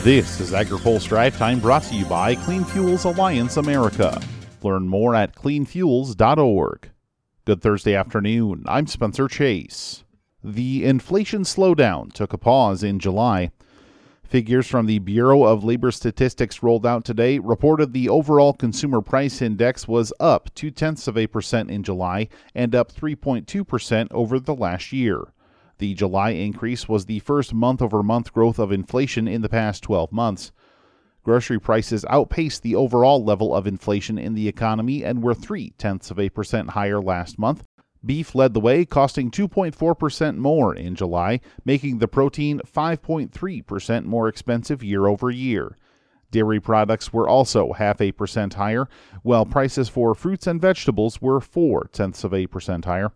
This is AgriPulse Drive Time brought to you by Clean Fuels Alliance America. Learn more at cleanfuels.org. Good Thursday afternoon. I'm Spencer Chase. The inflation slowdown took a pause in July. Figures from the Bureau of Labor Statistics rolled out today reported the overall consumer price index was up two tenths of a percent in July and up 3.2% over the last year. The July increase was the first month over month growth of inflation in the past 12 months. Grocery prices outpaced the overall level of inflation in the economy and were three tenths of a percent higher last month. Beef led the way, costing 2.4% more in July, making the protein 5.3% more expensive year over year. Dairy products were also half a percent higher, while prices for fruits and vegetables were four tenths of a percent higher.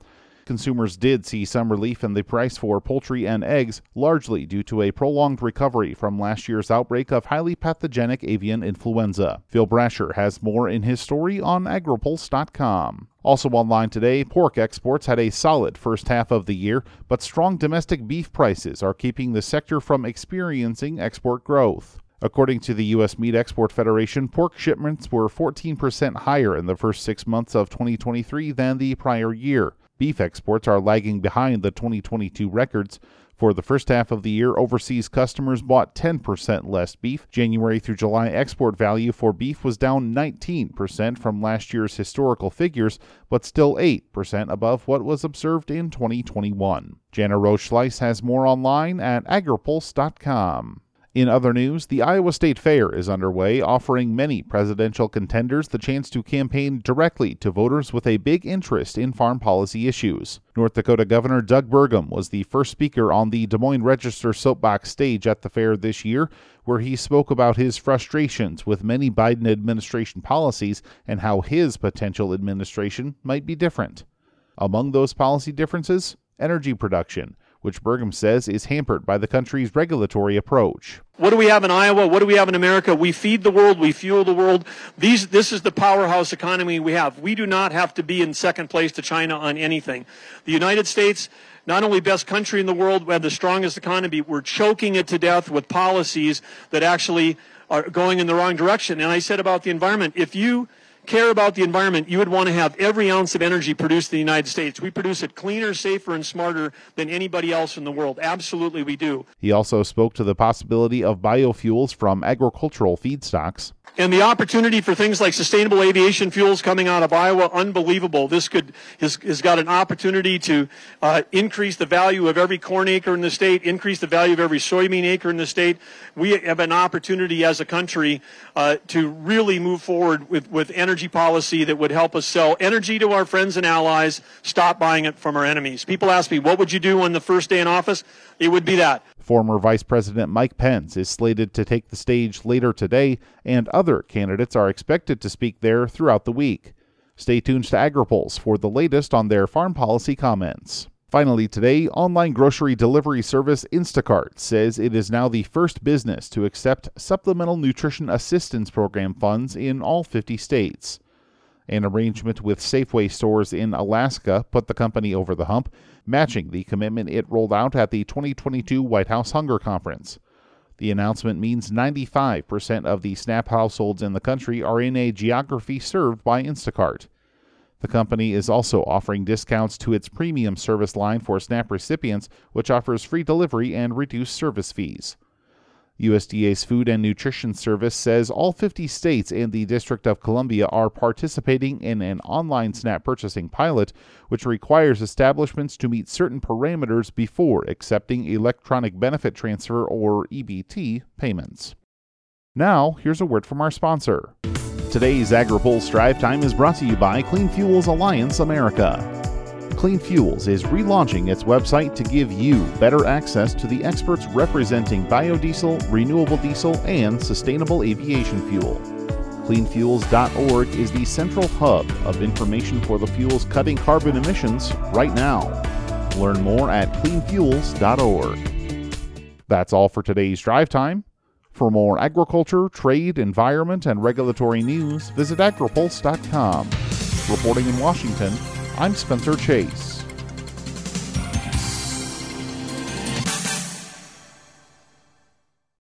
Consumers did see some relief in the price for poultry and eggs, largely due to a prolonged recovery from last year's outbreak of highly pathogenic avian influenza. Phil Brasher has more in his story on agripulse.com. Also online today, pork exports had a solid first half of the year, but strong domestic beef prices are keeping the sector from experiencing export growth. According to the U.S. Meat Export Federation, pork shipments were 14% higher in the first six months of 2023 than the prior year. Beef exports are lagging behind the 2022 records. For the first half of the year, overseas customers bought 10% less beef. January through July export value for beef was down 19% from last year's historical figures, but still 8% above what was observed in 2021. Jana Roche has more online at agripulse.com. In other news, the Iowa State Fair is underway, offering many presidential contenders the chance to campaign directly to voters with a big interest in farm policy issues. North Dakota Governor Doug Burgum was the first speaker on the Des Moines Register soapbox stage at the fair this year, where he spoke about his frustrations with many Biden administration policies and how his potential administration might be different. Among those policy differences, energy production which Burgum says is hampered by the country's regulatory approach. What do we have in Iowa? What do we have in America? We feed the world. We fuel the world. These, this is the powerhouse economy we have. We do not have to be in second place to China on anything. The United States, not only best country in the world, we have the strongest economy. We're choking it to death with policies that actually are going in the wrong direction. And I said about the environment, if you care about the environment, you would want to have every ounce of energy produced in the United States. We produce it cleaner, safer, and smarter than anybody else in the world. Absolutely, we do. He also spoke to the possibility of biofuels from agricultural feedstocks. And the opportunity for things like sustainable aviation fuels coming out of Iowa, unbelievable. This could has, has got an opportunity to uh, increase the value of every corn acre in the state, increase the value of every soybean acre in the state. We have an opportunity as a country uh, to really move forward with, with energy policy that would help us sell energy to our friends and allies, stop buying it from our enemies. People ask me, what would you do on the first day in office? It would be that. Former Vice President Mike Pence is slated to take the stage later today, and other candidates are expected to speak there throughout the week. Stay tuned to AgriPulse for the latest on their farm policy comments. Finally, today, online grocery delivery service Instacart says it is now the first business to accept Supplemental Nutrition Assistance Program funds in all 50 states. An arrangement with Safeway stores in Alaska put the company over the hump, matching the commitment it rolled out at the 2022 White House Hunger Conference. The announcement means 95% of the SNAP households in the country are in a geography served by Instacart. The company is also offering discounts to its premium service line for SNAP recipients, which offers free delivery and reduced service fees. USDA's Food and Nutrition Service says all 50 states and the District of Columbia are participating in an online SNAP purchasing pilot, which requires establishments to meet certain parameters before accepting electronic benefit transfer or EBT payments. Now, here's a word from our sponsor. Today's AgriPulse Drive Time is brought to you by Clean Fuels Alliance America. Clean Fuels is relaunching its website to give you better access to the experts representing biodiesel, renewable diesel, and sustainable aviation fuel. CleanFuels.org is the central hub of information for the fuels cutting carbon emissions right now. Learn more at cleanfuels.org. That's all for today's drive time. For more agriculture, trade, environment, and regulatory news, visit agripulse.com. Reporting in Washington, I'm Spencer Chase.